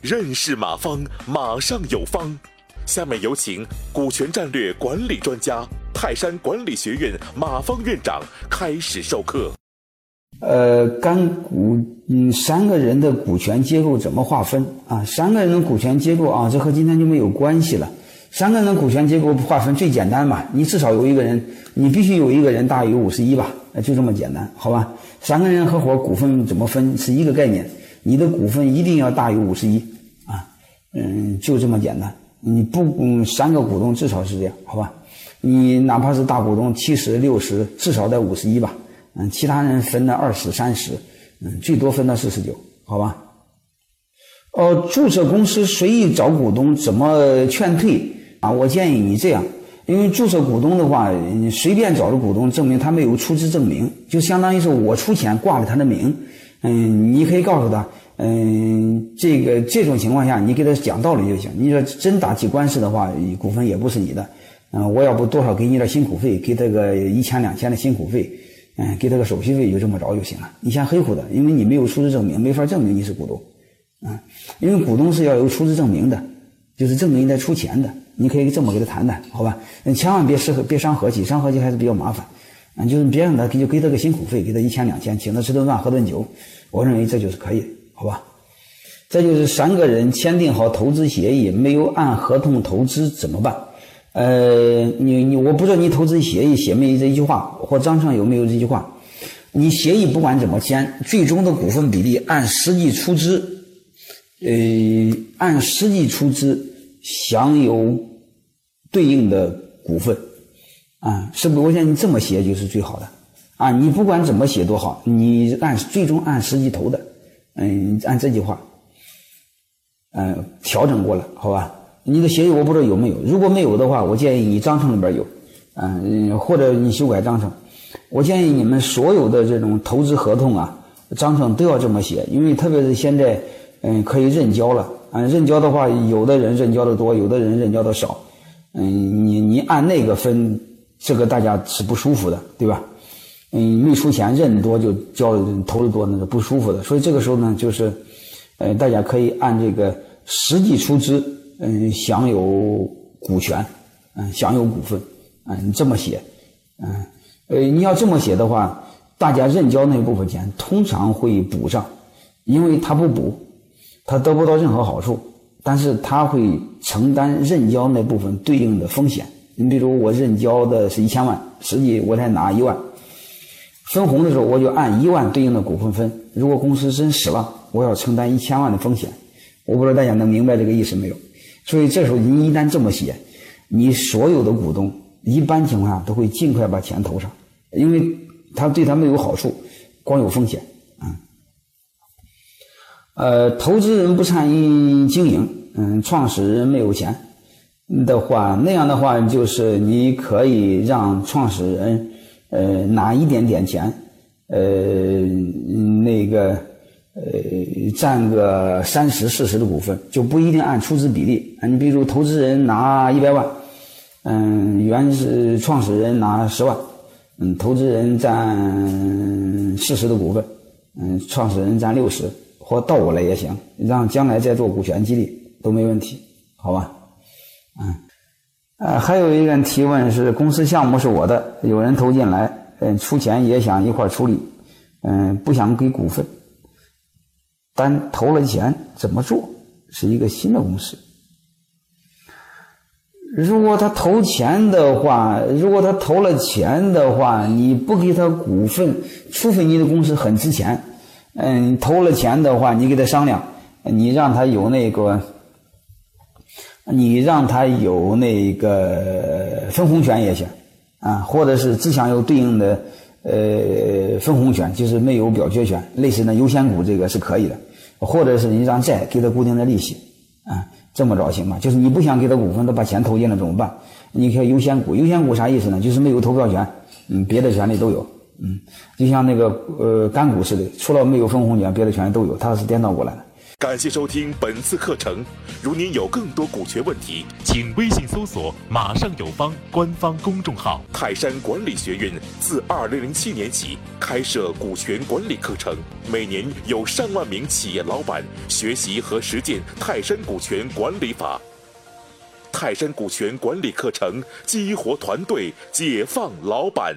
认识马方，马上有方。下面有请股权战略管理专家、泰山管理学院马方院长开始授课。呃，干股，嗯，三个人的股权结构怎么划分啊？三个人的股权结构啊，这和今天就没有关系了。三个人股权结构划分最简单嘛，你至少有一个人，你必须有一个人大于五十一吧，就这么简单，好吧？三个人合伙股份怎么分是一个概念，你的股份一定要大于五十一啊，嗯，就这么简单。你不，嗯，三个股东至少是这样，好吧？你哪怕是大股东七十六十，至少在五十一吧，嗯，其他人分了二十三十，嗯，最多分到四十九，好吧？哦，注册公司随意找股东怎么劝退？啊，我建议你这样，因为注册股东的话，你随便找个股东证明他没有出资证明，就相当于是我出钱挂了他的名。嗯，你可以告诉他，嗯，这个这种情况下，你给他讲道理就行。你说真打起官司的话，股份也不是你的。嗯，我要不多少给你点辛苦费，给他个一千两千的辛苦费，嗯，给他个手续费，就这么着就行了。你先黑乎的，因为你没有出资证明，没法证明你是股东。啊，因为股东是要有出资证明的，就是证明应该出钱的。你可以这么给他谈谈，好吧？你千万别适合别伤和气，伤和气还是比较麻烦。啊，就是别让他给就给他个辛苦费，给他一千两千，请他吃顿饭喝顿酒，我认为这就是可以，好吧？再就是三个人签订好投资协议，没有按合同投资怎么办？呃，你你我不知道你投资协议写没这一句话，或章上有没有这句话？你协议不管怎么签，最终的股份比例按实际出资，呃，按实际出资。享有对应的股份，啊，是不是？我想你这么写就是最好的，啊，你不管怎么写都好，你按最终按实际投的，嗯，按这句话，嗯，调整过了，好吧？你的协议我不知道有没有，如果没有的话，我建议你章程里边有，嗯，或者你修改章程。我建议你们所有的这种投资合同啊，章程都要这么写，因为特别是现在，嗯，可以认交了。嗯，认交的话，有的人认交的多，有的人认交的少。嗯，你你按那个分，这个大家是不舒服的，对吧？嗯，没出钱认多就交投的多，那是不舒服的。所以这个时候呢，就是，呃，大家可以按这个实际出资，嗯，享有股权，嗯，享有股份，嗯，你这么写，嗯，呃，你要这么写的话，大家认交那部分钱通常会补上，因为他不补。他得不到任何好处，但是他会承担认交那部分对应的风险。你比如我认交的是一千万，实际我才拿一万，分红的时候我就按一万对应的股份分。如果公司真死了，我要承担一千万的风险。我不知道大家能明白这个意思没有？所以这时候你一旦这么写，你所有的股东一般情况下都会尽快把钱投上，因为他对他没有好处，光有风险。呃，投资人不参与经营，嗯，创始人没有钱的话，那样的话就是你可以让创始人，呃，拿一点点钱，呃，那个，呃，占个三十、四十的股份，就不一定按出资比例啊。你比如投资人拿一百万，嗯，原是创始人拿十万，嗯，投资人占四十的股份，嗯，创始人占六十。或倒过来也行，让将来再做股权激励都没问题，好吧？嗯，呃，还有一个人提问是：公司项目是我的，有人投进来，嗯，出钱也想一块处理，嗯，不想给股份，但投了钱怎么做？是一个新的公司。如果他投钱的话，如果他投了钱的话，你不给他股份，除非你的公司很值钱。嗯，投了钱的话，你给他商量，你让他有那个，你让他有那个分红权也行，啊，或者是只享有对应的呃分红权，就是没有表决权，类似的优先股这个是可以的，或者是你让债给他固定的利息，啊，这么着行吗？就是你不想给他股份，他把钱投进了怎么办？你可优先股，优先股啥意思呢？就是没有投票权，嗯，别的权利都有。嗯，就像那个呃干股似的，除了没有分红权，别的权利都有，它是颠倒过来的。感谢收听本次课程。如您有更多股权问题，请微信搜索“马上有方”官方公众号。泰山管理学院自二零零七年起开设股权管理课程，每年有上万名企业老板学习和实践泰山股权管理法。泰山股权管理课程激活团队，解放老板。